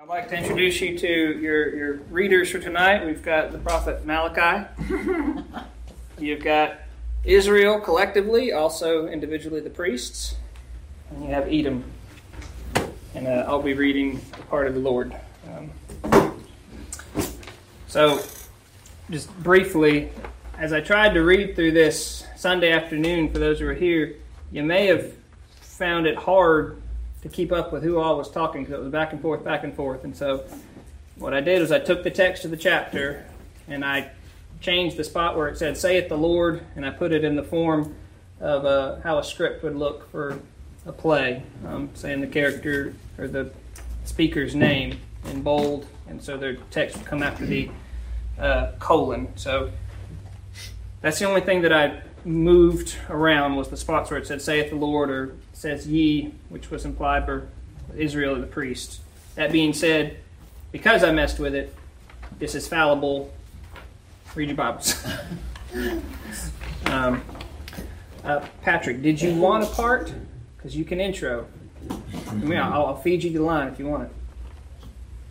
I'd like to introduce you to your, your readers for tonight. We've got the prophet Malachi. You've got Israel collectively, also individually the priests. And you have Edom. And uh, I'll be reading the part of the Lord. Um, so, just briefly, as I tried to read through this Sunday afternoon for those who are here, you may have found it hard to keep up with who all was talking because it was back and forth, back and forth. And so, what I did was I took the text of the chapter and I changed the spot where it said "Saith the Lord" and I put it in the form of uh, how a script would look for a play, um, saying the character or the speaker's name in bold, and so their text would come after the uh, colon. So that's the only thing that I moved around was the spots where it said "saith the Lord" or says "ye," which was implied for Israel or the priest. That being said, because I messed with it, this is fallible. Read your Bibles. um, uh, Patrick, did you want a part? Because you can intro. I mean, I'll, I'll feed you the line if you want it.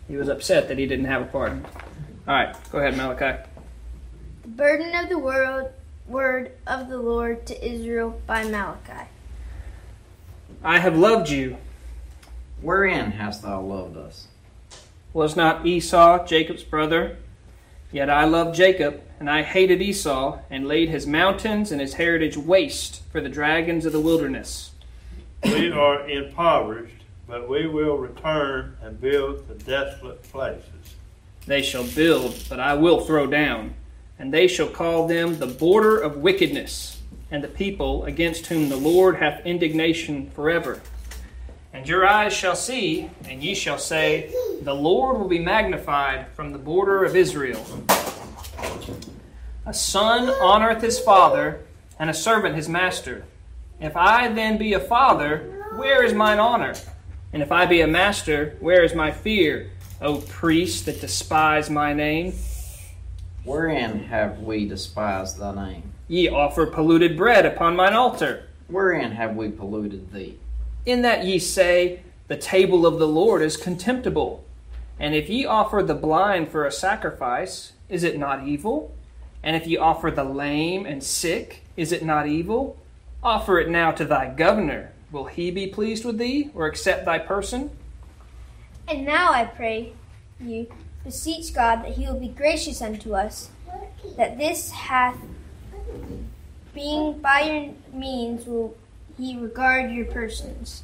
He was upset that he didn't have a part. All right, go ahead, Malachi. The burden of the world, word of the Lord to Israel by Malachi. I have loved you. Wherein hast thou loved us? Was not Esau Jacob's brother? Yet I loved Jacob, and I hated Esau, and laid his mountains and his heritage waste for the dragons of the wilderness. We are impoverished, but we will return and build the desolate places. They shall build, but I will throw down, and they shall call them the border of wickedness, and the people against whom the Lord hath indignation forever. And your eyes shall see, and ye shall say, The Lord will be magnified from the border of Israel. A son honoreth his father, and a servant his master. If I then be a father, where is mine honor? And if I be a master, where is my fear? O priests that despise my name, Wherein have we despised thy name? ye offer polluted bread upon mine altar. Wherein have we polluted thee? In that ye say, The table of the Lord is contemptible. And if ye offer the blind for a sacrifice, is it not evil? And if ye offer the lame and sick, is it not evil? Offer it now to thy governor. Will he be pleased with thee, or accept thy person? And now I pray you, beseech God that he will be gracious unto us, that this hath, being by your means, will he regard your persons.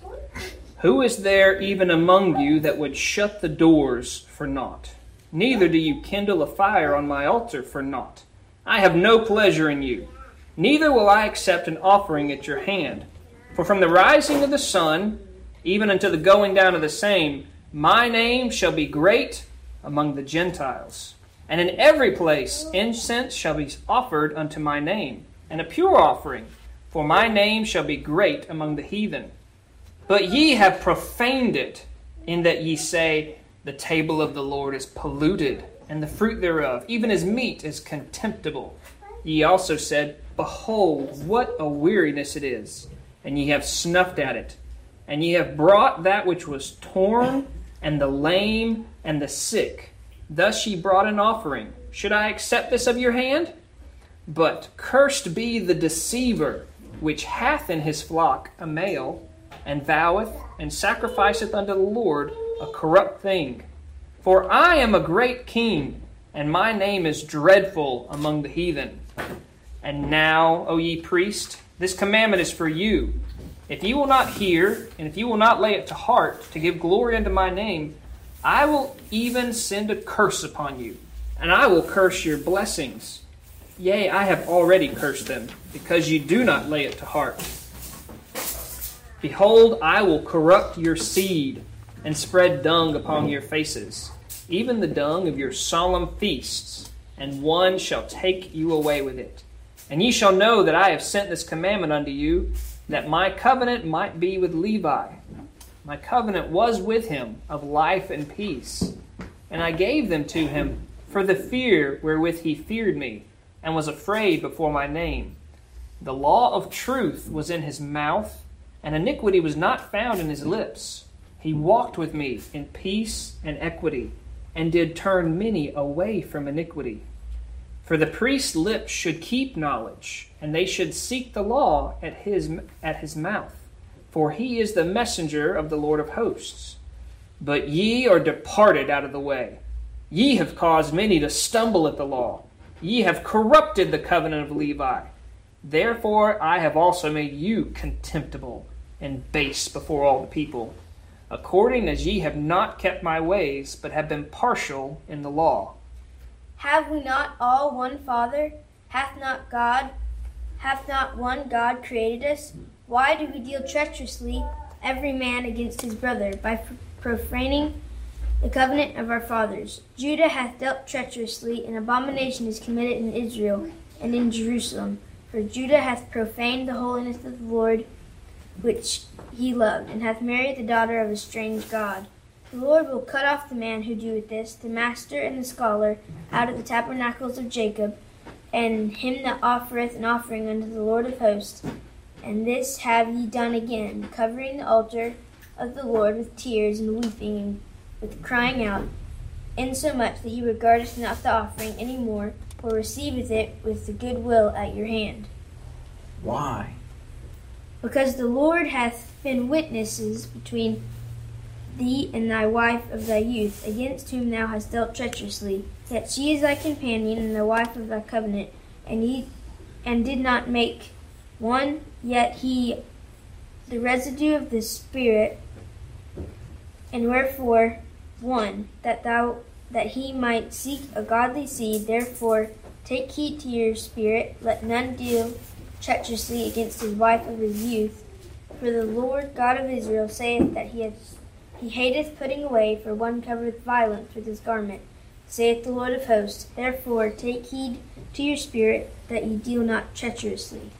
Who is there even among you that would shut the doors for naught? Neither do you kindle a fire on my altar for naught. I have no pleasure in you, neither will I accept an offering at your hand. For from the rising of the sun, even unto the going down of the same, my name shall be great among the Gentiles. And in every place incense shall be offered unto my name, and a pure offering, for my name shall be great among the heathen. But ye have profaned it, in that ye say, The table of the Lord is polluted, and the fruit thereof, even as meat, is contemptible. Ye also said, Behold, what a weariness it is, and ye have snuffed at it. And ye have brought that which was torn, and the lame, and the sick. Thus ye brought an offering. Should I accept this of your hand? But cursed be the deceiver, which hath in his flock a male, and voweth and sacrificeth unto the Lord a corrupt thing. For I am a great king, and my name is dreadful among the heathen. And now, O ye priests, this commandment is for you. If ye will not hear, and if ye will not lay it to heart to give glory unto my name, I will even send a curse upon you, and I will curse your blessings. Yea, I have already cursed them, because ye do not lay it to heart. Behold, I will corrupt your seed, and spread dung upon your faces, even the dung of your solemn feasts, and one shall take you away with it. And ye shall know that I have sent this commandment unto you, that my covenant might be with Levi. My covenant was with him of life and peace, and I gave them to him for the fear wherewith he feared me, and was afraid before my name. The law of truth was in his mouth, and iniquity was not found in his lips. He walked with me in peace and equity, and did turn many away from iniquity. For the priest's lips should keep knowledge, and they should seek the law at his, at his mouth. For he is the messenger of the Lord of hosts. But ye are departed out of the way. Ye have caused many to stumble at the law. Ye have corrupted the covenant of Levi. Therefore I have also made you contemptible and base before all the people, according as ye have not kept my ways, but have been partial in the law. Have we not all one Father? Hath not God, hath not one God created us? Why do we deal treacherously, every man against his brother, by profaning the covenant of our fathers? Judah hath dealt treacherously, and abomination is committed in Israel and in Jerusalem. For Judah hath profaned the holiness of the Lord, which he loved, and hath married the daughter of a strange God. The Lord will cut off the man who doeth this, the master and the scholar, out of the tabernacles of Jacob, and him that offereth an offering unto the Lord of hosts. And this have ye done again, covering the altar of the Lord with tears and weeping and with crying out, insomuch that he regardeth not the offering any more, or receiveth it with the good will at your hand. Why? Because the Lord hath been witnesses between thee and thy wife of thy youth, against whom thou hast dealt treacherously. Yet she is thy companion and the wife of thy covenant, and he and did not make one, yet he the residue of the spirit, and wherefore one, that thou that he might seek a godly seed. Therefore, take heed to your spirit. Let none deal treacherously against his wife of his youth. For the Lord God of Israel saith that he hath, he hateth putting away, for one covereth violence with his garment, saith the Lord of hosts. Therefore, take heed to your spirit that ye deal not treacherously.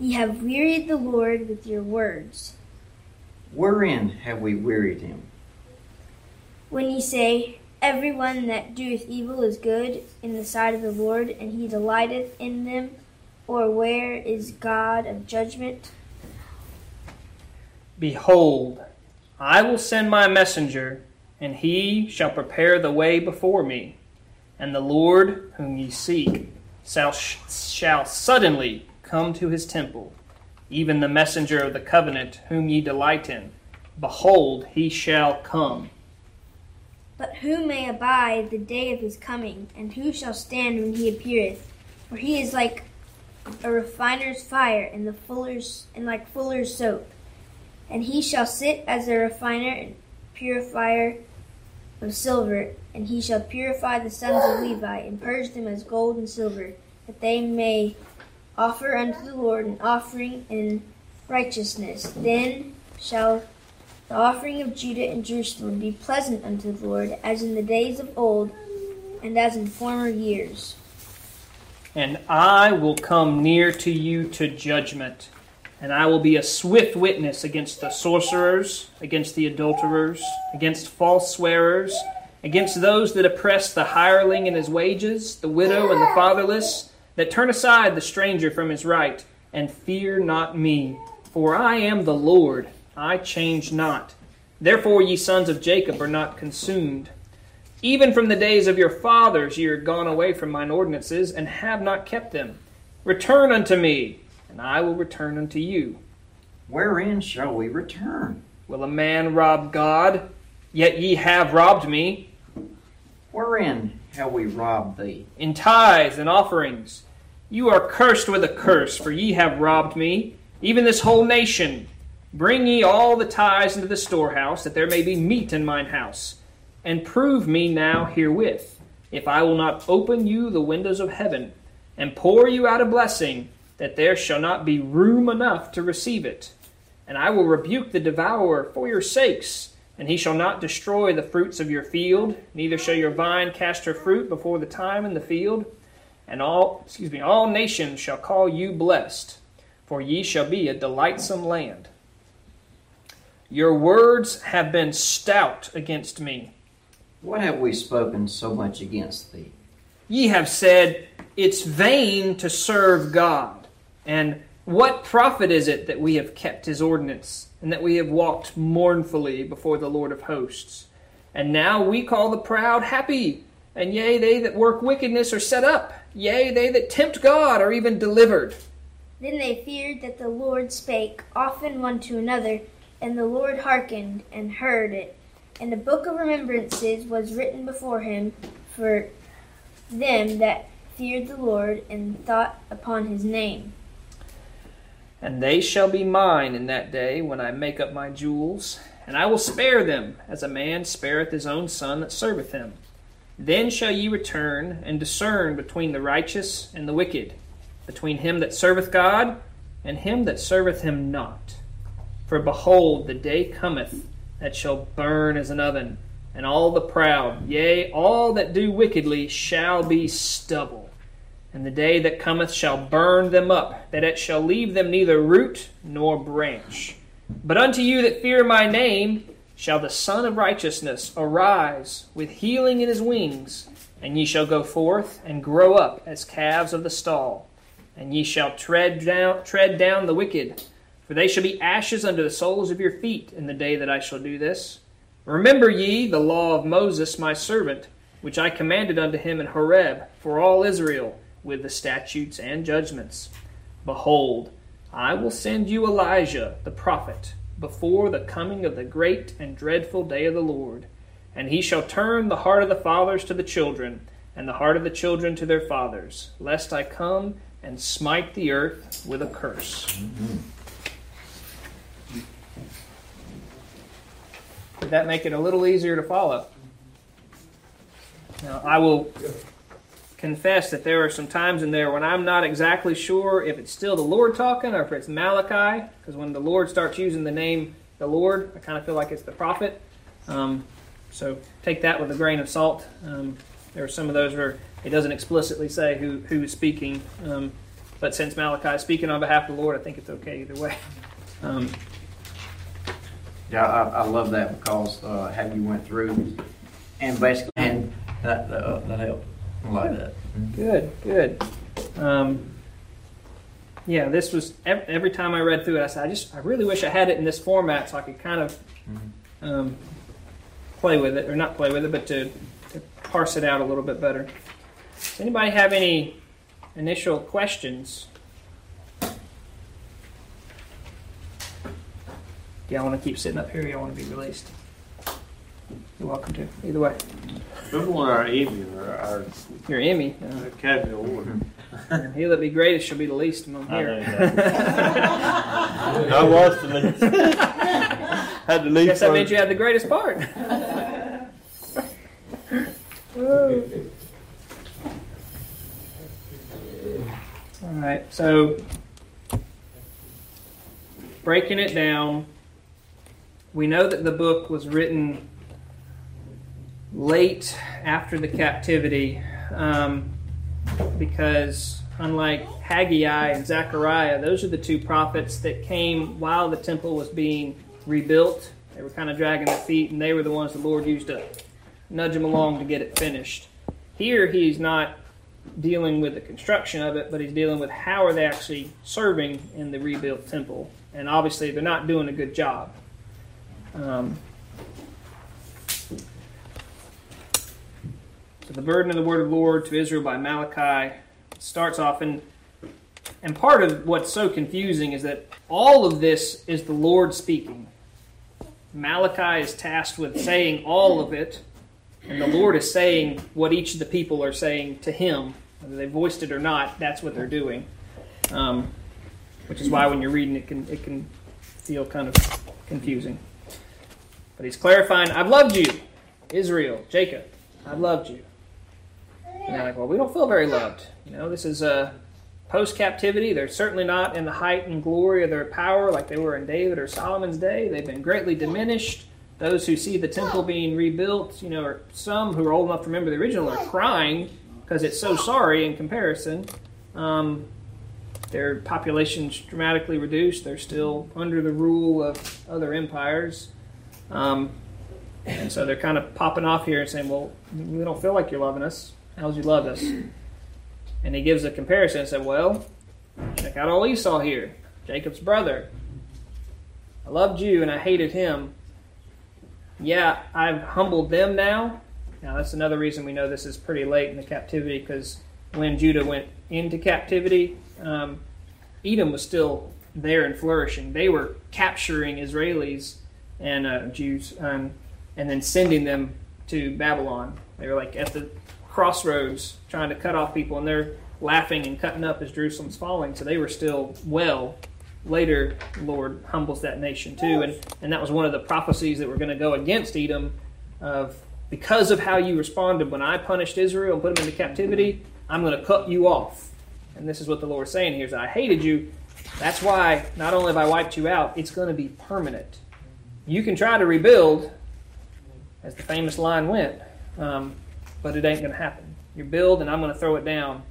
Ye have wearied the Lord with your words. Wherein have we wearied him? When ye say, Every one that doeth evil is good in the sight of the Lord, and he delighteth in them, or where is God of judgment? Behold, I will send my messenger, and he shall prepare the way before me. And the Lord whom ye seek shall, shall suddenly come to his temple, even the messenger of the covenant whom ye delight in. Behold, he shall come. But who may abide the day of his coming, and who shall stand when he appeareth? For he is like a refiner's fire, and the fuller's and like fuller's soap. And he shall sit as a refiner and purifier of silver, and he shall purify the sons of Levi, and purge them as gold and silver, that they may offer unto the Lord an offering in righteousness. Then shall the offering of Judah and Jerusalem be pleasant unto the Lord, as in the days of old, and as in former years. And I will come near to you to judgment, and I will be a swift witness against the sorcerers, against the adulterers, against false swearers, against those that oppress the hireling in his wages, the widow and the fatherless, that turn aside the stranger from his right, and fear not me. For I am the Lord I change not. Therefore, ye sons of Jacob are not consumed. Even from the days of your fathers ye are gone away from mine ordinances, and have not kept them. Return unto me, and I will return unto you. Wherein shall we return? Will a man rob God? Yet ye have robbed me. Wherein have we robbed thee? In tithes and offerings. You are cursed with a curse, for ye have robbed me, even this whole nation. Bring ye all the tithes into the storehouse, that there may be meat in mine house. And prove me now herewith, if I will not open you the windows of heaven, and pour you out a blessing, that there shall not be room enough to receive it. And I will rebuke the devourer for your sakes, and he shall not destroy the fruits of your field, neither shall your vine cast her fruit before the time in the field. And all excuse me, all nations shall call you blessed, for ye shall be a delightsome land. Your words have been stout against me. What have we spoken so much against thee? Ye have said, It's vain to serve God. And What profit is it that we have kept his ordinance, and that we have walked mournfully before the Lord of hosts? And now we call the proud happy, and yea, they that work wickedness are set up, yea, they that tempt God are even delivered. Then they feared that the Lord spake often one to another, and the Lord hearkened and heard it. And the book of remembrances was written before him for them that feared the Lord and thought upon his name. And they shall be mine in that day when I make up my jewels, and I will spare them, as a man spareth his own son that serveth him. Then shall ye return and discern between the righteous and the wicked, between him that serveth God and him that serveth him not. For behold, the day cometh that shall burn as an oven, and all the proud, yea, all that do wickedly, shall be stubble. And the day that cometh shall burn them up, that it shall leave them neither root nor branch. But unto you that fear my name shall the Sun of Righteousness arise with healing in his wings, and ye shall go forth and grow up as calves of the stall. And ye shall tread down, tread down the wicked, for they shall be ashes under the soles of your feet in the day that I shall do this. Remember ye the law of Moses my servant, which I commanded unto him in Horeb for all Israel with the statutes and judgments. Behold, I will send you Elijah the prophet before the coming of the great and dreadful day of the Lord. And he shall turn the heart of the fathers to the children, and the heart of the children to their fathers, lest I come and smite the earth with a curse. Did that make it a little easier to follow? Now, I will confess that there are some times in there when I'm not exactly sure if it's still the Lord talking or if it's Malachi, because when the Lord starts using the name the Lord, I kind of feel like it's the prophet. Um, so take that with a grain of salt. Um, there are some of those where it doesn't explicitly say who who is speaking, um, but since Malachi is speaking on behalf of the Lord, I think it's okay either way. Um, yeah, I, I, love that because uh, how you went through and basically and that that, uh, that helped. I like that. Good, good. Um, yeah, this was every, every, time I read through it, I said, I just, I really wish I had it in this format so I could kind of um, play with it, or not play with it, but to, to parse it out a little bit better. Does anybody have any initial questions? Do y'all want to keep sitting up here or y'all want to be released? You're welcome to. Either way. We want our Emmy or our Your Emmy. Uh, Academy Award. he that be greatest shall be the least among here. I, I was the least. had the least. Guess that means you had the greatest part. All right, so breaking it down, we know that the book was written late after the captivity um, because unlike Haggai and Zechariah, those are the two prophets that came while the temple was being rebuilt. They were kind of dragging their feet, and they were the ones the Lord used to nudge them along to get it finished. Here, he's not dealing with the construction of it, but he's dealing with how are they actually serving in the rebuilt temple. And obviously, they're not doing a good job. Um, The burden of the word of the Lord to Israel by Malachi starts off and and part of what's so confusing is that all of this is the Lord speaking. Malachi is tasked with saying all of it, and the Lord is saying what each of the people are saying to him. Whether they voiced it or not, that's what they're doing. Um, which is why when you're reading it can it can feel kind of confusing. But he's clarifying, I've loved you, Israel, Jacob. I've loved you. And they're like, well, we don't feel very loved. You know, this is a post captivity. They're certainly not in the height and glory of their power like they were in David or Solomon's day. They've been greatly diminished. Those who see the temple being rebuilt, you know, or some who are old enough to remember the original are crying because it's so sorry in comparison. Um, their population's dramatically reduced. They're still under the rule of other empires. Um, and so they're kind of popping off here and saying, well, we don't feel like you're loving us. How's you love us? And he gives a comparison and said, Well, Check out old Esau here, Jacob's brother. I loved you and I hated him. Yeah, I've humbled them now. Now, that's another reason we know this is pretty late in the captivity because when Judah went into captivity, um, Edom was still there and flourishing. They were capturing Israelis and uh, Jews um, and then sending them to Babylon. They were like at the crossroads trying to cut off people, and they're laughing and cutting up as Jerusalem's falling. So they were still well. Later, Lord humbles that nation too, and and that was one of the prophecies that were going to go against Edom, of because of how you responded when I punished Israel and put them into captivity, I'm going to cut you off. And this is what the Lord is saying here: is I hated you. That's why not only have I wiped you out, it's going to be permanent. You can try to rebuild, as the famous line went, um, but it ain't going to happen. You build, and I'm going to throw it down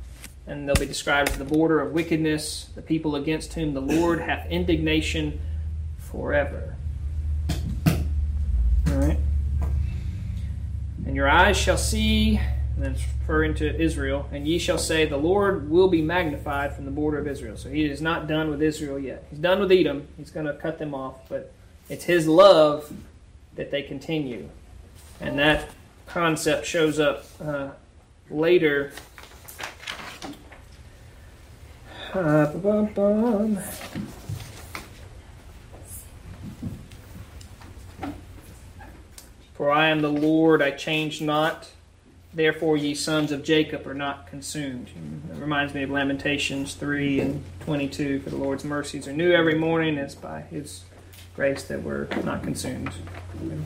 and they'll be described as the border of wickedness, the people against whom the Lord hath indignation forever. All right. And your eyes shall see, and then referring to Israel, and ye shall say, The Lord will be magnified from the border of Israel. So he is not done with Israel yet. He's done with Edom. He's going to cut them off, but it's his love that they continue. And that concept shows up uh, later for I am the Lord, I change not. Therefore, ye sons of Jacob are not consumed. It reminds me of Lamentations 3 and 22. For the Lord's mercies are new every morning. It's by his grace that we're not consumed.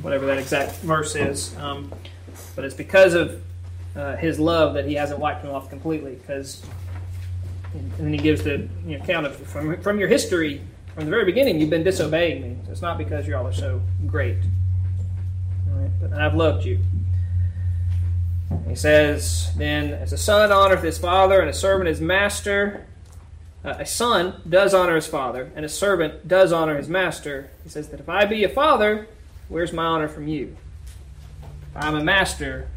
Whatever that exact verse is. Um, but it's because of uh, his love that he hasn't wiped him off completely. Because and then he gives the you know, account of from, from your history, from the very beginning, you've been disobeying me. So it's not because y'all are so great. But I've loved you. He says, then, as a son honoreth his father, and a servant his master, uh, a son does honor his father, and a servant does honor his master. He says that if I be a father, where's my honor from you? I'm a master,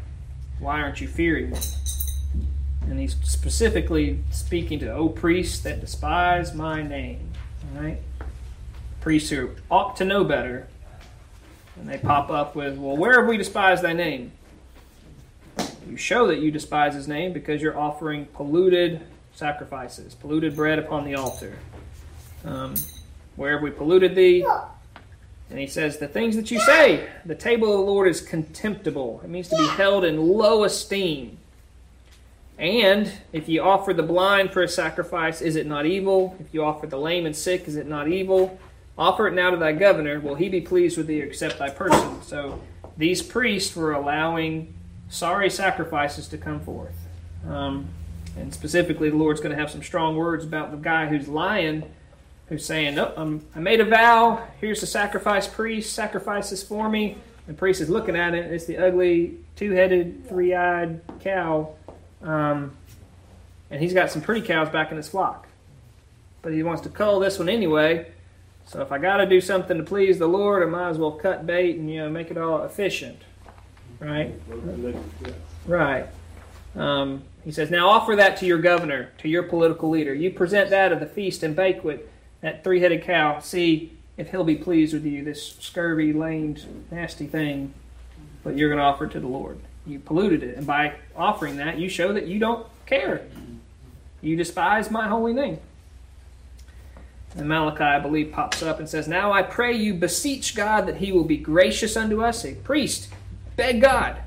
why aren't you fearing me? And he's specifically speaking to, O priests that despise my name. All right? Priests who ought to know better. And they pop up with, Well, where have we despised thy name? You show that you despise his name because you're offering polluted sacrifices, polluted bread upon the altar. Um, where have we polluted thee? And he says, The things that you say, the table of the Lord is contemptible. It means to be held in low esteem. And if you offer the blind for a sacrifice, is it not evil? If you offer the lame and sick, is it not evil? Offer it now to thy governor. Will he be pleased with thee or accept thy person? So these priests were allowing sorry sacrifices to come forth. Um, and specifically, the Lord's going to have some strong words about the guy who's lying, who's saying, I'm, I made a vow. Here's the sacrifice priest. Sacrifices for me. The priest is looking at it. It's the ugly, two headed, three eyed cow um, and he's got some pretty cows back in his flock. But he wants to cull this one anyway. So if I got to do something to please the Lord, I might as well cut bait and you know make it all efficient, right? Right. Um, he says, now offer that to your governor, to your political leader. You present that at the feast and banquet, that three-headed cow. See if he'll be pleased with you. This scurvy, lamed, nasty thing, but you're going to offer it to the Lord you polluted it. And by offering that, you show that you don't care. You despise my holy name. And Malachi, I believe, pops up and says, Now I pray you beseech God that he will be gracious unto us. A priest, beg God.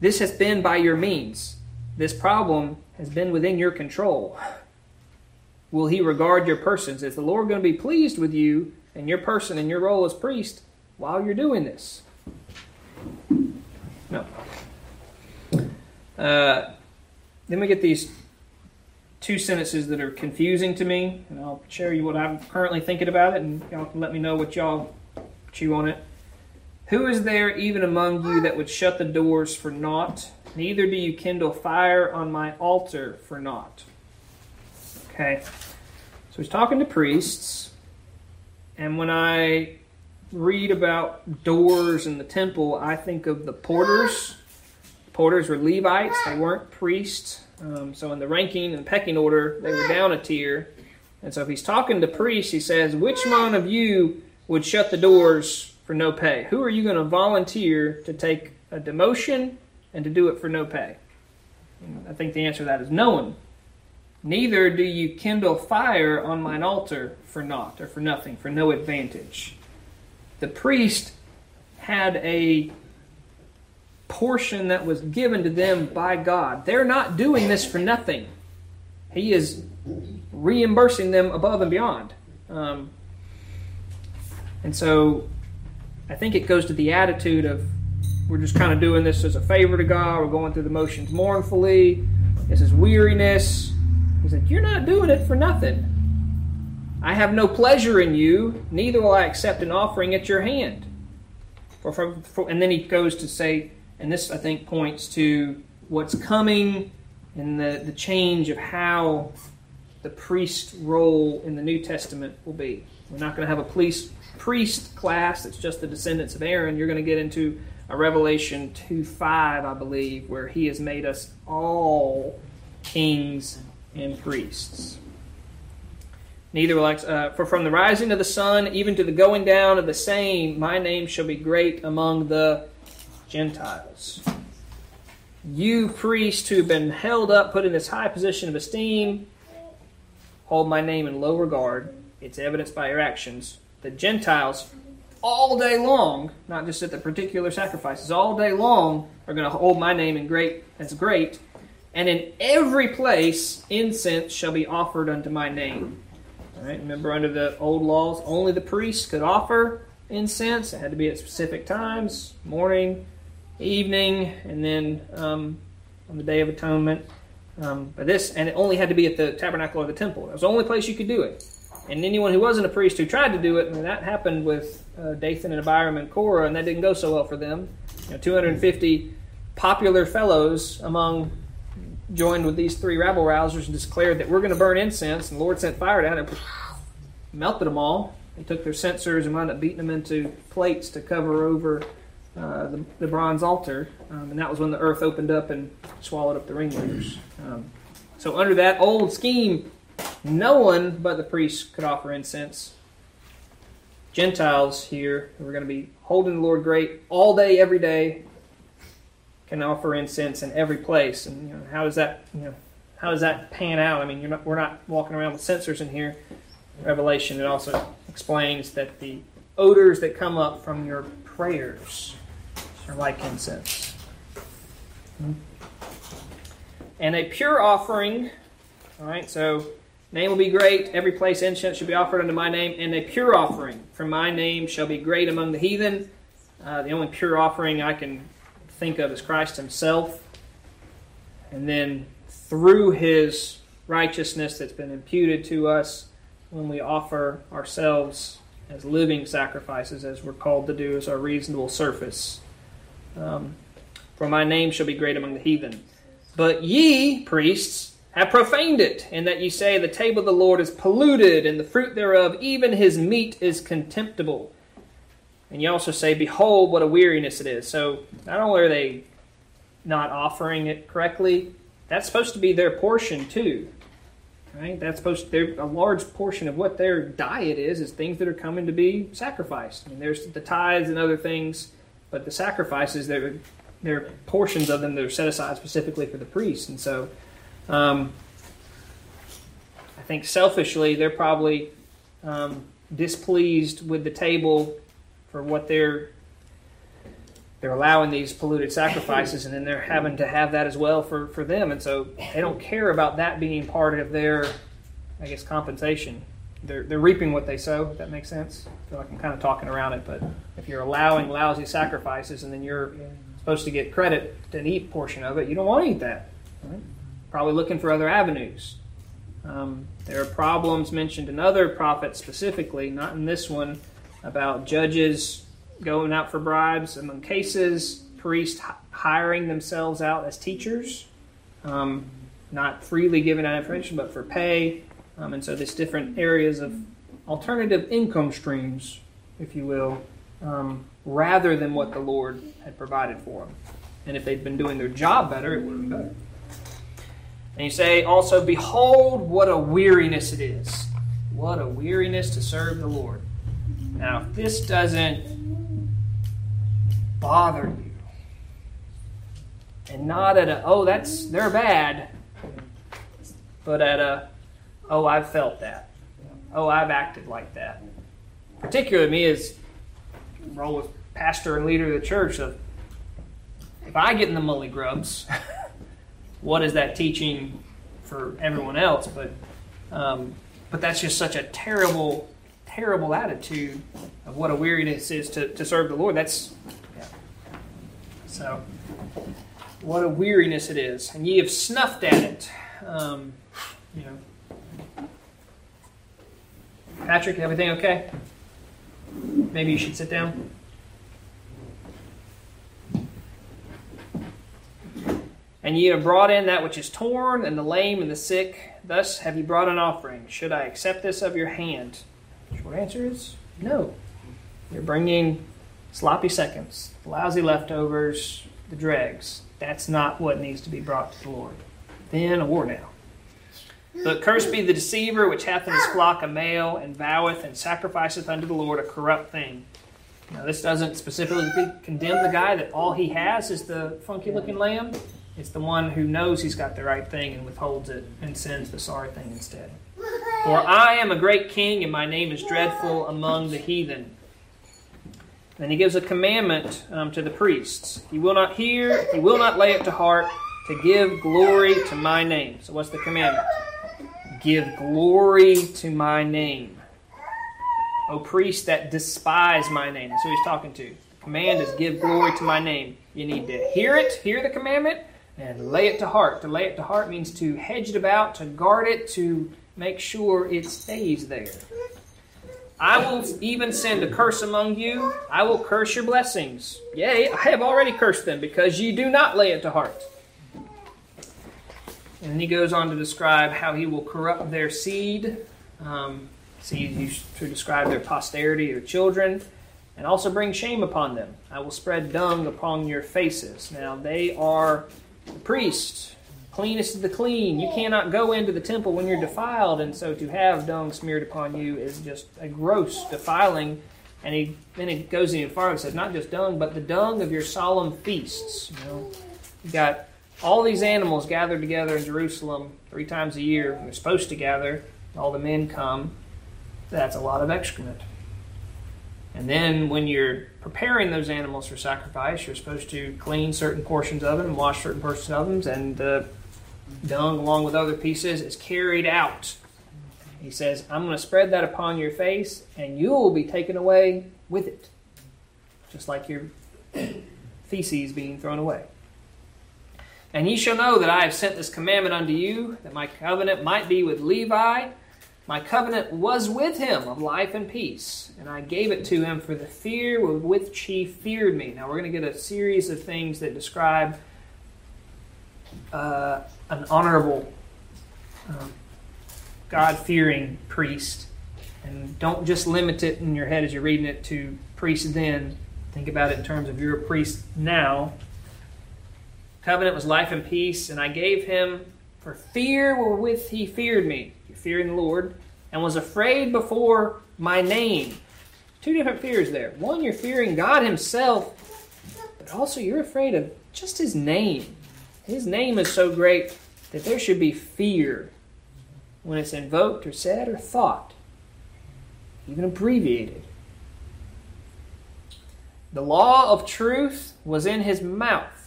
This has been by your means. This problem has been within your control. Will he regard your persons? Is the Lord going to be pleased with you and your person and your role as priest while you're doing this? No. Uh, then we get these two sentences that are confusing to me, and I'll share you what I'm currently thinking about it, and y'all can let me know what y'all chew on it. Who is there even among you that would shut the doors for naught? Neither do you kindle fire on my altar for naught. Okay. So he's talking to priests, and when I read about doors in the temple, I think of the porters. Porters were Levites, they weren't priests. Um, so in the ranking and pecking order, they were down a tier. And so if he's talking to priests, he says, Which one of you would shut the doors for no pay? Who are you going to volunteer to take a demotion and to do it for no pay? I think the answer to that is no one. Neither do you kindle fire on mine altar for naught or for nothing, for no advantage. The priest had a portion that was given to them by God. They're not doing this for nothing. He is reimbursing them above and beyond. Um, and so I think it goes to the attitude of we're just kind of doing this as a favor to God. We're going through the motions mournfully. This is weariness. He said, You're not doing it for nothing. I have no pleasure in you, neither will I accept an offering at your hand. For, for, for, and then he goes to say, and this I think points to what's coming and the, the change of how the priest role in the New Testament will be. We're not going to have a police, priest class that's just the descendants of Aaron. You're going to get into a Revelation 2 5, I believe, where he has made us all kings and priests. Neither will I, uh, for from the rising of the sun even to the going down of the same, my name shall be great among the Gentiles. You priests who've been held up, put in this high position of esteem, hold my name in low regard. It's evidenced by your actions. The Gentiles, all day long, not just at the particular sacrifices, all day long, are going to hold my name in great as great. And in every place, incense shall be offered unto my name. All right, remember, under the old laws, only the priests could offer incense. It had to be at specific times morning, evening, and then um, on the Day of Atonement. Um, but this, and it only had to be at the tabernacle or the temple. That was the only place you could do it. And anyone who wasn't a priest who tried to do it, and that happened with uh, Dathan and Abiram and Korah, and that didn't go so well for them. You know, 250 popular fellows among joined with these three rabble rousers and declared that we're going to burn incense, and the Lord sent fire down and melted them all. They took their censers and wound up beating them into plates to cover over uh, the, the, bronze altar, um, and that was when the earth opened up and swallowed up the ringleaders. Um, so, under that old scheme, no one but the priests could offer incense. Gentiles here, who are going to be holding the Lord great all day, every day, can offer incense in every place. And you know, how does that, you know, how does that pan out? I mean, not, we're not walking around with censers in here. Revelation, it also explains that the odors that come up from your prayers are like incense. And a pure offering, all right, so name will be great. Every place incense shall be offered unto my name, and a pure offering from my name shall be great among the heathen. Uh, the only pure offering I can think of as Christ Himself. And then through His righteousness that's been imputed to us when we offer ourselves as living sacrifices, as we're called to do, as our reasonable service. Um, For my name shall be great among the heathen. But ye, priests, have profaned it, in that ye say, The table of the Lord is polluted, and the fruit thereof, even his meat, is contemptible. And you also say, Behold, what a weariness it is. So not only are they not offering it correctly, that's supposed to be their portion too. Right? That's supposed to, a large portion of what their diet is is things that are coming to be sacrificed. I mean, there's the tithes and other things, but the sacrifices they're they're portions of them that are set aside specifically for the priests. And so, um, I think selfishly they're probably um, displeased with the table for what they're they're allowing these polluted sacrifices and then they're having to have that as well for, for them. And so they don't care about that being part of their i guess compensation. They're, they're reaping what they sow if that makes sense. I feel like i'm kind of talking around it but if you're allowing lousy sacrifices and then you're supposed to get credit to eat portion of it you don't want to eat that right? probably looking for other avenues. Um, there are problems mentioned in other prophets specifically not in this one about judges going out for bribes among cases, priests hiring themselves out as teachers, um, not freely giving out information, but for pay. Um, and so there's different areas of alternative income streams, if you will, um, rather than what the Lord had provided for them. And if they'd been doing their job better, it would have been better. And you say also, Behold, what a weariness it is. What a weariness to serve the Lord. Now, if this doesn't bother you, and not at a, oh, that's, they're bad, but at a, oh, I've felt that. Oh, I've acted like that. Particularly me as role with pastor and leader of the church of if I get in the mully grubs, what is that teaching for everyone else? But um, but that's just such a terrible, terrible attitude of what a weariness is to, to serve the Lord. That's yeah. so what a weariness it is, and ye have snuffed at it. Um, you know, Patrick, everything okay? Maybe you should sit down. And ye have brought in that which is torn, and the lame, and the sick. Thus have ye brought an offering. Should I accept this of your hand? Short answer is no. You're bringing sloppy seconds, lousy leftovers, the dregs. That's not what needs to be brought to the Lord. Then a war now. But cursed be the deceiver which hath in his flock a male, and voweth and sacrificeth unto the Lord a corrupt thing. Now, this doesn't specifically condemn the guy that all he has is the funky looking lamb. It's the one who knows he's got the right thing and withholds it and sends the sorry thing instead. For I am a great king, and my name is dreadful among the heathen. Then he gives a commandment um, to the priests. He will not hear, he will not lay it to heart to give glory to my name. So, what's the commandment? Give glory to my name. O priests that despise my name. That's who he's talking to. The command is give glory to my name. You need to hear it, hear the commandment, and lay it to heart. To lay it to heart means to hedge it about, to guard it, to make sure it stays there. I will even send a curse among you. I will curse your blessings. Yea, I have already cursed them because ye do not lay it to heart. And then he goes on to describe how he will corrupt their seed. Um, see, to describe their posterity or children, and also bring shame upon them. I will spread dung upon your faces. Now they are the priests, cleanest of the clean. You cannot go into the temple when you're defiled, and so to have dung smeared upon you is just a gross defiling. And he then he goes even farther and says, not just dung, but the dung of your solemn feasts. You know, you got all these animals gathered together in Jerusalem three times a year. They're supposed to gather. All the men come. That's a lot of excrement. And then when you're preparing those animals for sacrifice, you're supposed to clean certain portions of them and wash certain portions of them, and the dung, along with other pieces, is carried out. He says, I'm going to spread that upon your face, and you will be taken away with it. Just like your feces being thrown away. And ye shall know that I have sent this commandment unto you, that my covenant might be with Levi. My covenant was with him of life and peace, and I gave it to him for the fear with which he feared me. Now we're going to get a series of things that describe uh, an honorable, um, God fearing priest. And don't just limit it in your head as you're reading it to priest then. Think about it in terms of you're a priest now Covenant was life and peace, and I gave him for fear wherewith he feared me, fearing the Lord, and was afraid before my name. Two different fears there. One, you're fearing God Himself, but also you're afraid of just His name. His name is so great that there should be fear when it's invoked or said or thought, even abbreviated. The law of truth was in His mouth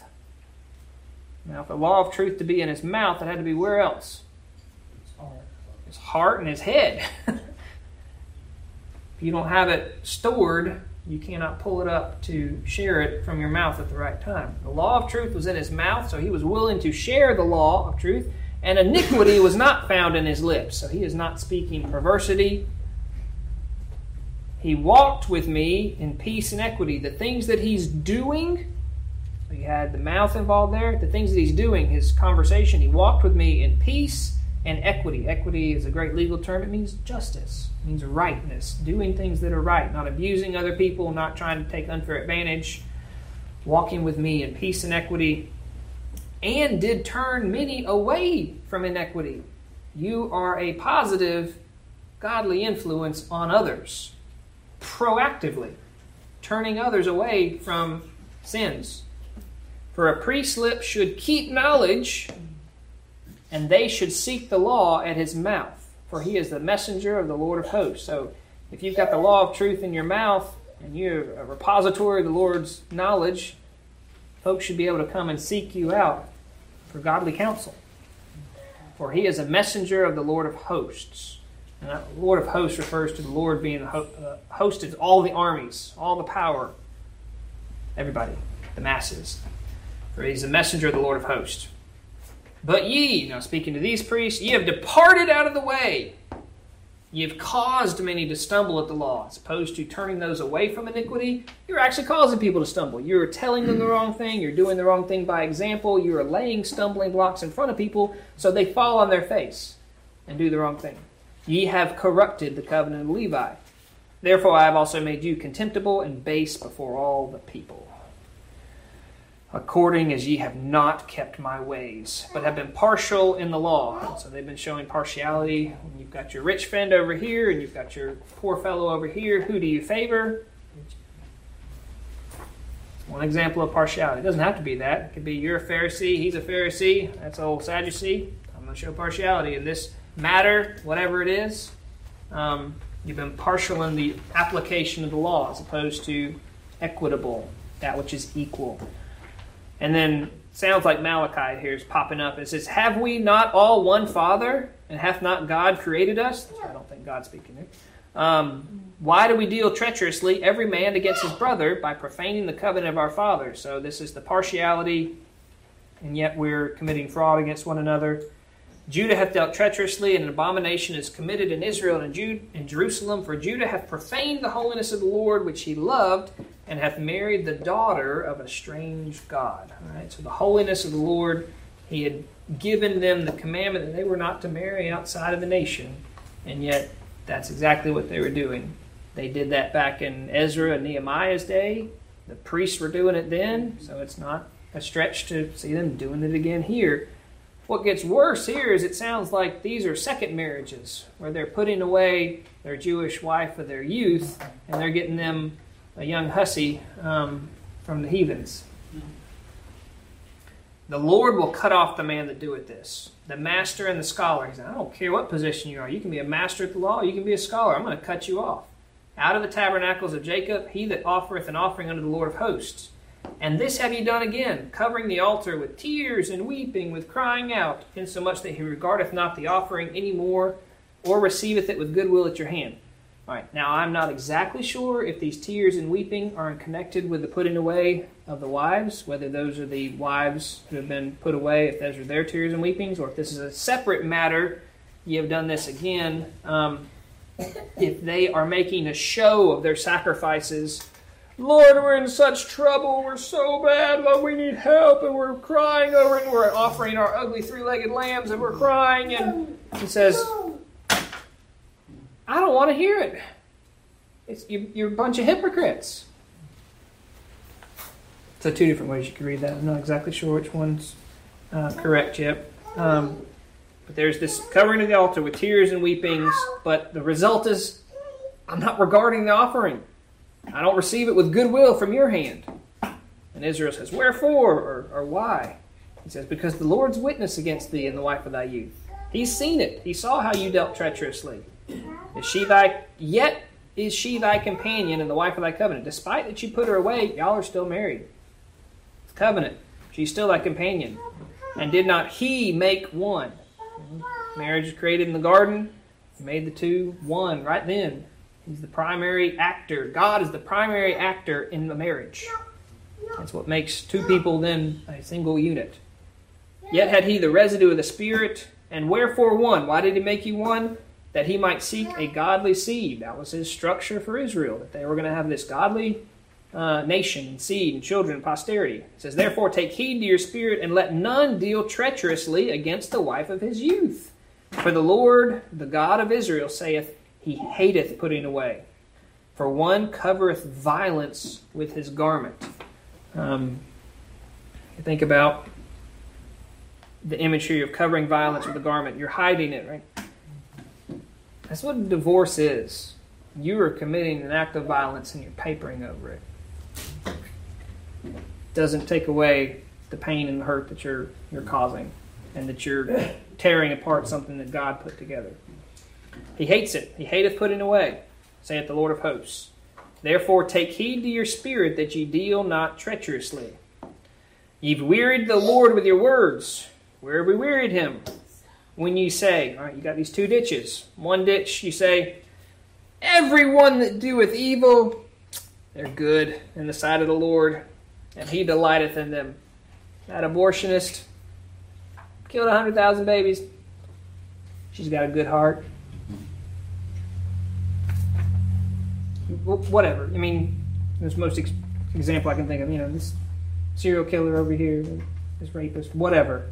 now, if the law of truth to be in his mouth, it had to be where else? His heart and his head. if you don't have it stored, you cannot pull it up to share it from your mouth at the right time. The law of truth was in his mouth, so he was willing to share the law of truth, and iniquity was not found in his lips, so he is not speaking perversity. He walked with me in peace and equity. The things that he's doing he had the mouth involved there, the things that he's doing, his conversation. He walked with me in peace and equity. Equity is a great legal term. It means justice, it means rightness, doing things that are right, not abusing other people, not trying to take unfair advantage. Walking with me in peace and equity. and did turn many away from inequity. You are a positive, godly influence on others, proactively, turning others away from sins. For a priest lip should keep knowledge, and they should seek the law at his mouth, for he is the messenger of the Lord of hosts. So if you've got the law of truth in your mouth, and you're a repository of the Lord's knowledge, folks should be able to come and seek you out for godly counsel. For he is a messenger of the Lord of hosts. And that Lord of hosts refers to the Lord being uh, host of all the armies, all the power, everybody, the masses. For he's a messenger of the Lord of hosts. But ye, now speaking to these priests, ye have departed out of the way. Ye have caused many to stumble at the law. As opposed to turning those away from iniquity, you're actually causing people to stumble. You're telling them the wrong thing. You're doing the wrong thing by example. You're laying stumbling blocks in front of people so they fall on their face and do the wrong thing. Ye have corrupted the covenant of Levi. Therefore, I have also made you contemptible and base before all the people according as ye have not kept my ways, but have been partial in the law. So they've been showing partiality. You've got your rich friend over here, and you've got your poor fellow over here. Who do you favor? One example of partiality. It doesn't have to be that. It could be you're a Pharisee, he's a Pharisee, that's old Sadducee. I'm going to show partiality in this matter, whatever it is. Um, you've been partial in the application of the law as opposed to equitable, that which is equal. And then sounds like Malachi here is popping up. It says, Have we not all one Father, and hath not God created us? I don't think God's speaking there. Um, why do we deal treacherously, every man against his brother, by profaning the covenant of our fathers? So this is the partiality, and yet we're committing fraud against one another. Judah hath dealt treacherously, and an abomination is committed in Israel and in Jerusalem. For Judah hath profaned the holiness of the Lord, which he loved, and hath married the daughter of a strange God. All right, so the holiness of the Lord, he had given them the commandment that they were not to marry outside of the nation, and yet that's exactly what they were doing. They did that back in Ezra and Nehemiah's day. The priests were doing it then, so it's not a stretch to see them doing it again here. What gets worse here is it sounds like these are second marriages where they're putting away their Jewish wife of their youth and they're getting them a young hussy um, from the heathens. The Lord will cut off the man that doeth this, the master and the scholar. He said, I don't care what position you are. You can be a master at the law, you can be a scholar. I'm going to cut you off. Out of the tabernacles of Jacob, he that offereth an offering unto the Lord of hosts. And this have ye done again, covering the altar with tears and weeping, with crying out, insomuch that he regardeth not the offering any more, or receiveth it with goodwill at your hand. All right, now I'm not exactly sure if these tears and weeping are connected with the putting away of the wives, whether those are the wives who have been put away, if those are their tears and weepings, or if this is a separate matter. You have done this again. Um, if they are making a show of their sacrifices Lord, we're in such trouble. We're so bad. Lord, we need help. And we're crying over it. And we're offering our ugly three legged lambs and we're crying. And he says, I don't want to hear it. It's, you, you're a bunch of hypocrites. So, two different ways you could read that. I'm not exactly sure which one's uh, correct yet. Um, but there's this covering of the altar with tears and weepings. But the result is, I'm not regarding the offering. I don't receive it with goodwill from your hand. And Israel says, Wherefore or, or why? He says, Because the Lord's witness against thee and the wife of thy youth. He's seen it. He saw how you dealt treacherously. Is she thy yet is she thy companion and the wife of thy covenant? Despite that you put her away, y'all are still married. It's covenant. She's still thy companion. And did not he make one? Marriage is created in the garden. He made the two one right then. He's the primary actor. God is the primary actor in the marriage. That's what makes two people then a single unit. Yet had he the residue of the Spirit, and wherefore one? Why did he make you one? That he might seek a godly seed. That was his structure for Israel, that they were going to have this godly uh, nation and seed and children and posterity. It says, Therefore take heed to your spirit, and let none deal treacherously against the wife of his youth. For the Lord, the God of Israel, saith, he hateth putting away. For one covereth violence with his garment. Um, think about the imagery of covering violence with a garment. You're hiding it, right? That's what divorce is. You are committing an act of violence and you're papering over it. Doesn't take away the pain and the hurt that you're you're causing and that you're tearing apart something that God put together. He hates it. He hateth putting away, saith the Lord of hosts. Therefore take heed to your spirit that ye deal not treacherously. Ye've wearied the Lord with your words. Where have we wearied him? When you say, all right, you got these two ditches. One ditch, you say, everyone that doeth evil, they're good in the sight of the Lord, and he delighteth in them. That abortionist killed 100,000 babies. She's got a good heart. Whatever. I mean, this most ex- example I can think of. You know, this serial killer over here, this rapist, whatever.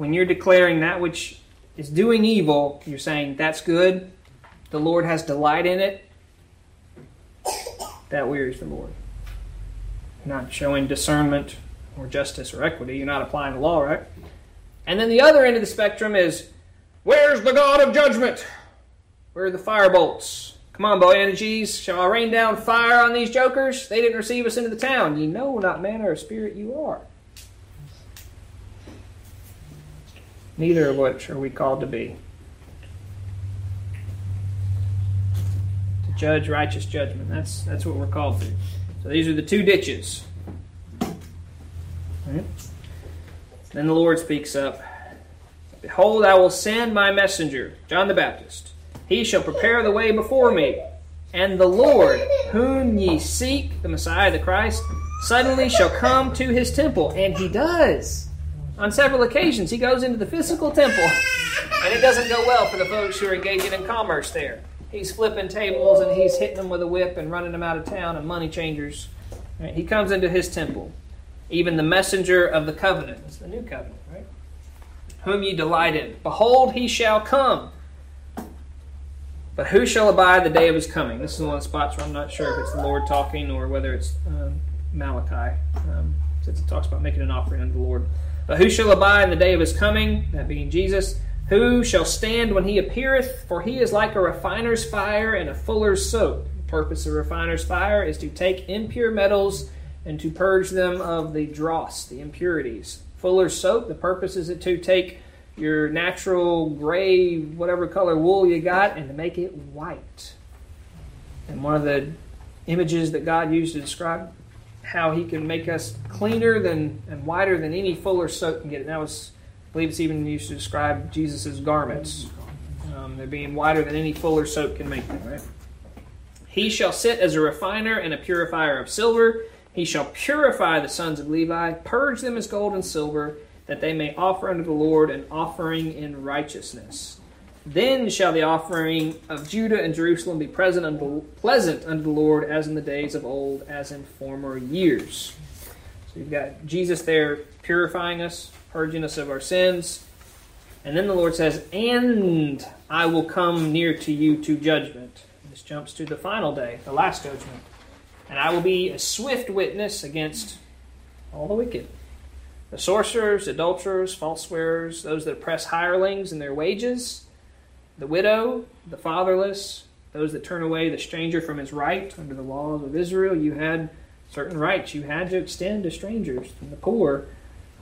When you're declaring that which is doing evil, you're saying that's good. The Lord has delight in it. That wearies the Lord. You're not showing discernment or justice or equity. You're not applying the law, right? And then the other end of the spectrum is where's the God of judgment? Where are the firebolts? Come on, Boanerges, shall I rain down fire on these jokers? They didn't receive us into the town. Ye know not manner of spirit you are. Neither of which are we called to be. To judge righteous judgment. That's that's what we're called to. So these are the two ditches. Right. Then the Lord speaks up. Behold, I will send my messenger, John the Baptist he shall prepare the way before me. And the Lord, whom ye seek, the Messiah, the Christ, suddenly shall come to his temple. And he does. On several occasions, he goes into the physical temple, and it doesn't go well for the folks who are engaging in commerce there. He's flipping tables and he's hitting them with a whip and running them out of town and money changers. Right? He comes into his temple. Even the messenger of the covenant. It's the new covenant, right? Whom ye delight in. Behold, he shall come but who shall abide the day of his coming? This is one of the spots where I'm not sure if it's the Lord talking or whether it's um, Malachi, um, since it talks about making an offering unto the Lord. But who shall abide in the day of his coming? That being Jesus. Who shall stand when he appeareth? For he is like a refiner's fire and a fuller's soap. The purpose of refiner's fire is to take impure metals and to purge them of the dross, the impurities. Fuller's soap, the purpose is to take your natural gray, whatever color wool you got, and to make it white. And one of the images that God used to describe how He can make us cleaner than and whiter than any fuller soap can get. And that was, I believe, it's even used to describe Jesus' garments. Um, they're being whiter than any fuller soap can make them. Right? He shall sit as a refiner and a purifier of silver. He shall purify the sons of Levi, purge them as gold and silver that they may offer unto the Lord an offering in righteousness. Then shall the offering of Judah and Jerusalem be present unto, pleasant unto the Lord as in the days of old, as in former years. So you've got Jesus there purifying us, purging us of our sins. And then the Lord says, And I will come near to you to judgment. This jumps to the final day, the last judgment. And I will be a swift witness against all the wicked the sorcerers, adulterers, false swearers, those that oppress hirelings and their wages, the widow, the fatherless, those that turn away the stranger from his right under the laws of Israel. You had certain rights you had to extend to strangers and the poor.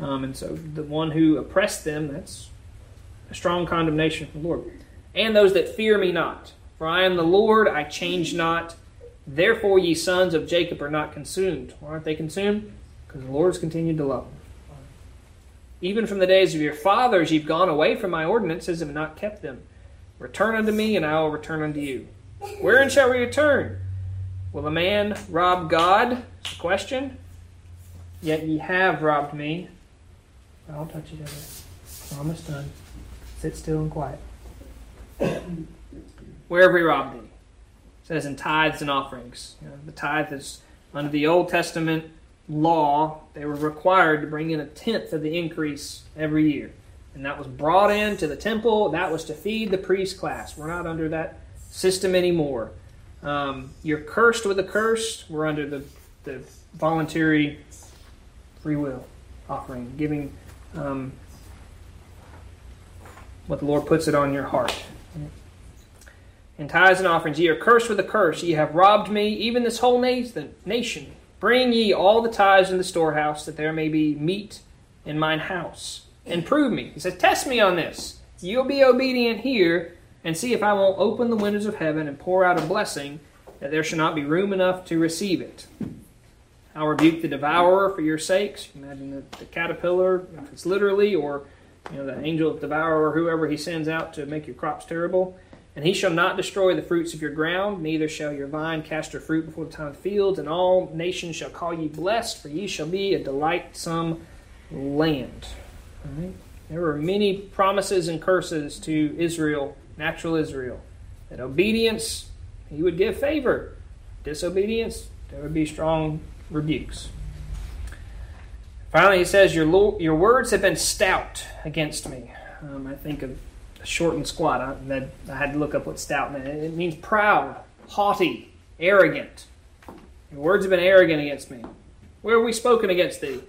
Um, and so the one who oppressed them, that's a strong condemnation from the Lord. And those that fear me not. For I am the Lord, I change not. Therefore, ye sons of Jacob are not consumed. Why aren't they consumed? Because the Lord has continued to love them. Even from the days of your fathers, you've gone away from my ordinances and not kept them. Return unto me, and I will return unto you. Wherein shall we return? Will a man rob God? question. Yet ye have robbed me. I don't touch each other. Almost done. Sit still and quiet. Where have we robbed thee? It says in tithes and offerings. You know, the tithe is under the Old Testament law, they were required to bring in a tenth of the increase every year. And that was brought into the temple. That was to feed the priest class. We're not under that system anymore. Um, you're cursed with a curse. We're under the, the voluntary free will offering, giving um, what the Lord puts it on your heart. In tithes and offerings, ye are cursed with a curse. Ye have robbed me, even this whole nation. Bring ye all the tithes in the storehouse, that there may be meat in mine house. And prove me. He says, Test me on this. You'll be obedient here, and see if I won't open the windows of heaven and pour out a blessing, that there shall not be room enough to receive it. I'll rebuke the devourer for your sakes. Imagine the, the caterpillar, if it's literally, or you know, the angel of devourer, whoever he sends out to make your crops terrible. And he shall not destroy the fruits of your ground, neither shall your vine cast her fruit before the time of the fields, and all nations shall call you blessed, for ye shall be a delightsome land. There were many promises and curses to Israel, natural Israel, that obedience, he would give favor. Disobedience, there would be strong rebukes. Finally, he says, Your, your words have been stout against me. Um, I think of short and squat. I, I had to look up what stout meant. It means proud, haughty, arrogant. Your words have been arrogant against me. Where have we spoken against thee?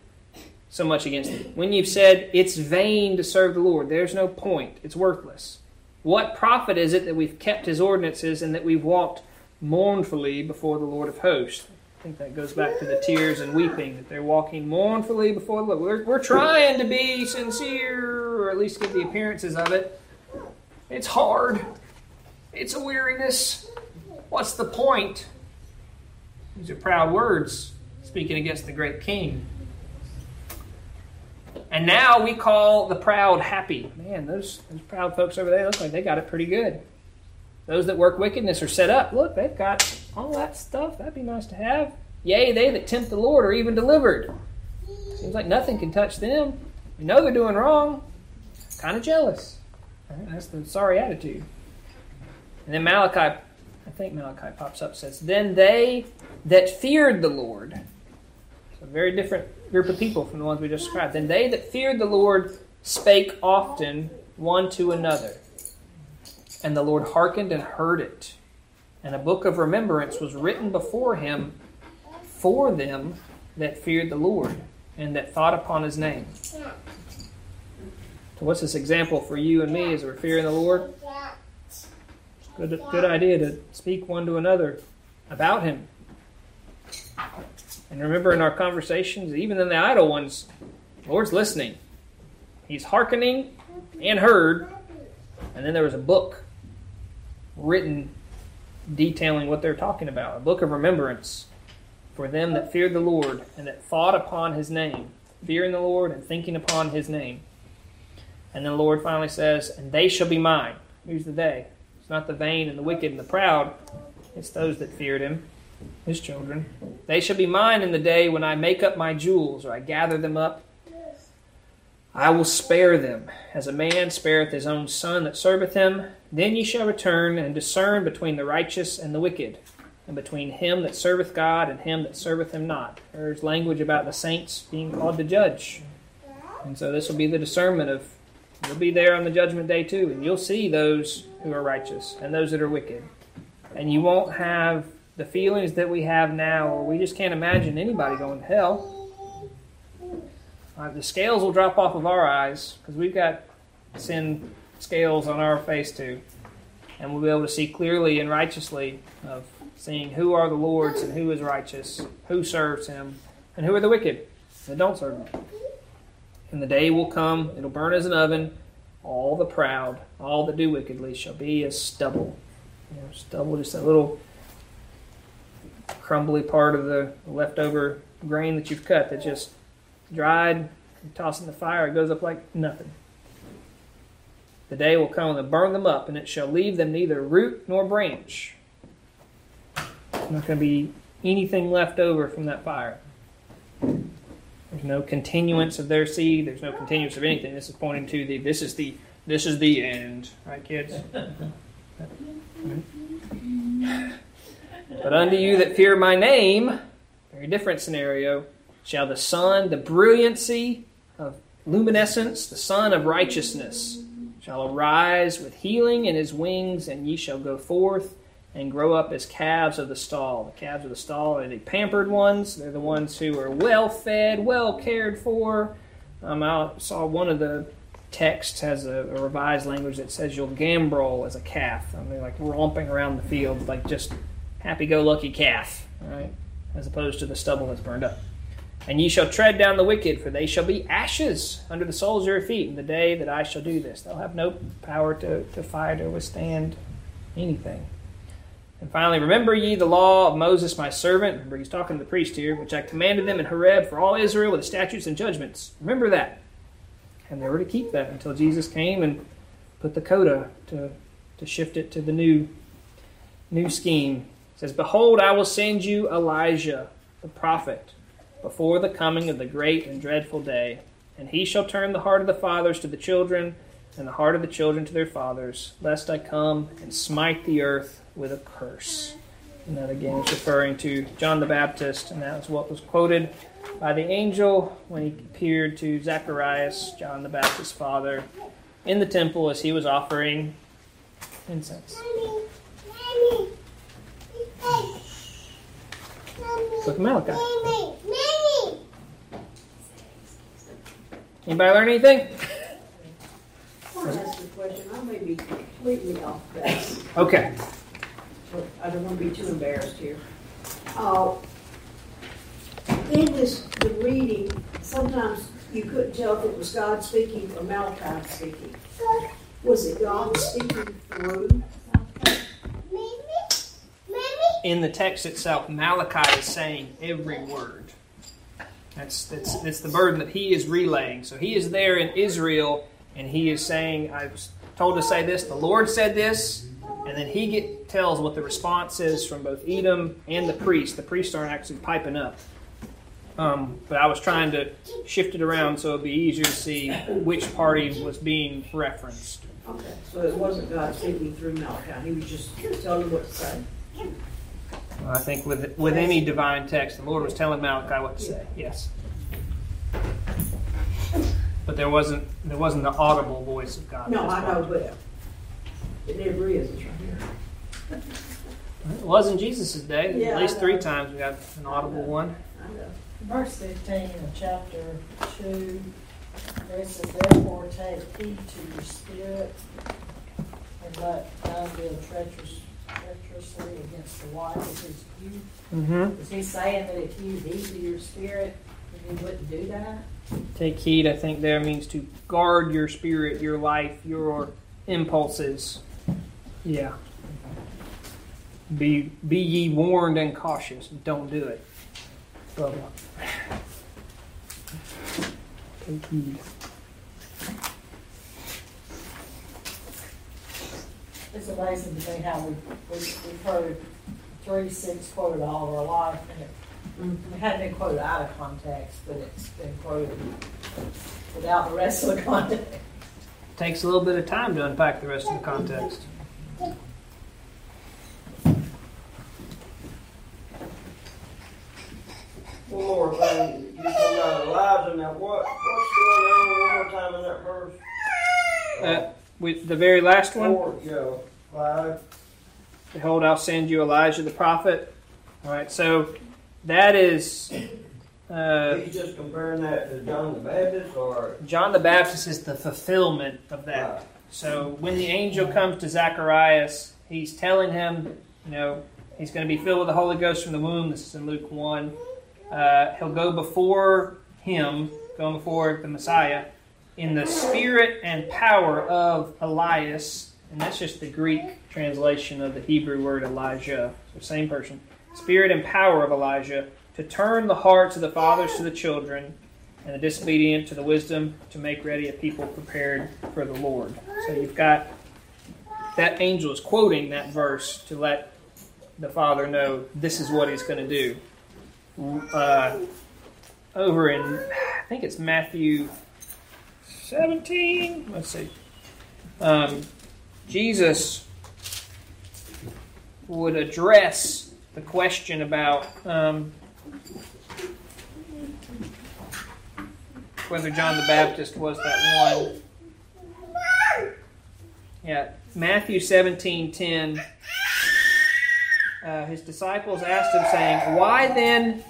So much against it. When you've said, It's vain to serve the Lord, there's no point, it's worthless. What profit is it that we've kept his ordinances and that we've walked mournfully before the Lord of hosts? I think that goes back to the tears and weeping, that they're walking mournfully before the Lord. We're, we're trying to be sincere, or at least give the appearances of it. It's hard. It's a weariness. What's the point? These are proud words speaking against the great king. And now we call the proud happy. Man, those, those proud folks over there look like they got it pretty good. Those that work wickedness are set up. Look, they've got all that stuff. That'd be nice to have. Yea, they that tempt the Lord are even delivered. Seems like nothing can touch them. We know they're doing wrong. Kind of jealous. That's the sorry attitude. And then Malachi, I think Malachi pops up, says, Then they that feared the Lord, very different group of people from the ones we just described, And they that feared the Lord spake often one to another. And the Lord hearkened and heard it. And a book of remembrance was written before him for them that feared the Lord and that thought upon his name. So, what's this example for you and me as we're fearing the Lord? Good, good idea to speak one to another about Him. And remember in our conversations, even in the idle ones, the Lord's listening. He's hearkening and heard. And then there was a book written detailing what they're talking about a book of remembrance for them that feared the Lord and that thought upon His name. Fearing the Lord and thinking upon His name. And then the Lord finally says, And they shall be mine. Who's the they? It's not the vain and the wicked and the proud, it's those that feared him, his children. They shall be mine in the day when I make up my jewels, or I gather them up. I will spare them, as a man spareth his own son that serveth him. Then ye shall return and discern between the righteous and the wicked, and between him that serveth God and him that serveth him not. There's language about the saints being called to judge. And so this will be the discernment of You'll be there on the judgment day too, and you'll see those who are righteous and those that are wicked. And you won't have the feelings that we have now, we just can't imagine anybody going to hell. Uh, the scales will drop off of our eyes because we've got sin scales on our face too. And we'll be able to see clearly and righteously of seeing who are the Lord's and who is righteous, who serves Him, and who are the wicked that don't serve Him. And the day will come, it'll burn as an oven. All the proud, all that do wickedly, shall be as stubble. You know, stubble, just a little crumbly part of the leftover grain that you've cut that just dried, you toss in the fire, it goes up like nothing. The day will come and burn them up, and it shall leave them neither root nor branch. There's not going to be anything left over from that fire. There's no continuance of their seed. There's no continuance of anything. This is pointing to the this is the this is the end, right, kids? but unto you that fear my name, very different scenario, shall the sun, the brilliancy of luminescence, the sun of righteousness, shall arise with healing in his wings, and ye shall go forth and grow up as calves of the stall. The calves of the stall are the pampered ones. They're the ones who are well fed, well cared for, Um, I saw one of the texts has a, a revised language that says you'll gambrel as a calf. I mean, like romping around the field, like just happy-go-lucky calf, right? As opposed to the stubble that's burned up. And ye shall tread down the wicked, for they shall be ashes under the soles of your feet in the day that I shall do this. They'll have no power to, to fight or withstand anything. And finally, remember ye the law of Moses my servant. Remember, he's talking to the priest here, which I commanded them in Horeb for all Israel with the statutes and judgments. Remember that. And they were to keep that until Jesus came and put the coda to, to shift it to the new, new scheme. Says, Behold, I will send you Elijah, the prophet, before the coming of the great and dreadful day. And he shall turn the heart of the fathers to the children, and the heart of the children to their fathers, lest I come and smite the earth with a curse. And that again is referring to John the Baptist, and that was what was quoted by the angel when he appeared to Zacharias, John the Baptist's father, in the temple as he was offering incense. Book of Malachi. Anybody learn anything? I want to ask a question. I may be completely off base, Okay. I don't want to be too embarrassed here. Uh, in this, the reading, sometimes you couldn't tell if it was God speaking or Malachi speaking. Was it God speaking through? In the text itself, Malachi is saying every word. That's, that's, that's the burden that he is relaying. So he is there in Israel and he is saying, I was told to say this, the Lord said this, and then he get, tells what the response is from both Edom and the priest. The priests aren't actually piping up. Um, but I was trying to shift it around so it'd be easier to see which party was being referenced. Okay, so it wasn't God speaking through Malachi. He was just telling what to say. I think with with any divine text, the Lord was telling Malachi what to say. Yes, but there wasn't there wasn't the audible voice of God. No, at this I know, point. but it never is. It's right here. It was in Jesus' day. Yeah, At least three times we got an audible one. I know. Verse fifteen of chapter two, where it says, therefore take heed to your spirit, and let none deal treacherous, against the his youth. Mm-hmm. Is he saying that if you heed to your spirit, then you wouldn't do that? Take heed. I think there means to guard your spirit, your life, your impulses. Yeah. Be be ye warned and cautious. Don't do it. Blah, blah. Take heed. It's amazing to me how we, we, we've heard three, six quoted all of our life, and it, it hadn't been quoted out of context, but it's been quoted without the rest of the context. Takes a little bit of time to unpack the rest of the context. One more thing, you talking about Elijah now, what, what's going on one more time in that verse? Uh, with the very last one, Four, yeah, five, behold, I'll send you Elijah the prophet. All right, so that is uh, he's just comparing that to John the Baptist, or? John the Baptist is the fulfillment of that. Right. So when the angel comes to Zacharias, he's telling him, you know, he's going to be filled with the Holy Ghost from the womb. This is in Luke 1. Uh, he'll go before him, going before the Messiah, in the spirit and power of Elias. And that's just the Greek translation of the Hebrew word Elijah. So same person. Spirit and power of Elijah to turn the hearts of the fathers to the children and the disobedient to the wisdom to make ready a people prepared for the Lord. So you've got that angel is quoting that verse to let the Father know this is what he's going to do. Uh, over in, I think it's Matthew 17. Let's see. Um, Jesus would address the question about um, whether John the Baptist was that one. Yeah, Matthew 17 10. Uh, his disciples asked him, saying, Why then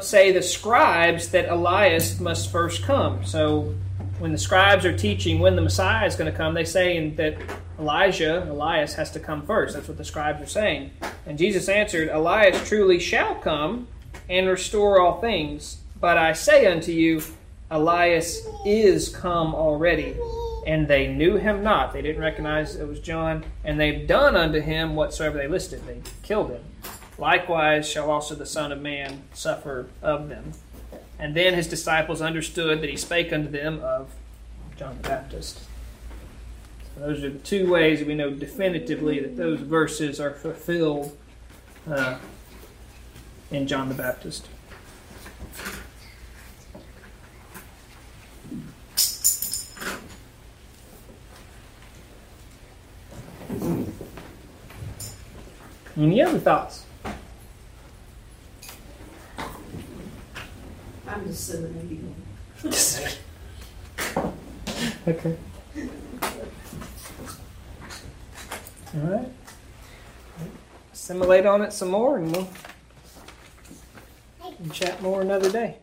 say the scribes that Elias must first come. So when the scribes are teaching when the Messiah is going to come, they say that Elijah, Elias, has to come first. That's what the scribes are saying. And Jesus answered, Elias truly shall come and restore all things. But I say unto you, Elias is come already, and they knew him not. They didn't recognize it was John, and they've done unto him whatsoever they listed. They killed him. Likewise shall also the Son of Man suffer of them. And then his disciples understood that he spake unto them of John the Baptist. So those are the two ways that we know definitively that those verses are fulfilled uh, in John the Baptist. Any other thoughts? I'm just disseminating. Okay. All right. Assimilate on it some more, and we'll chat more another day.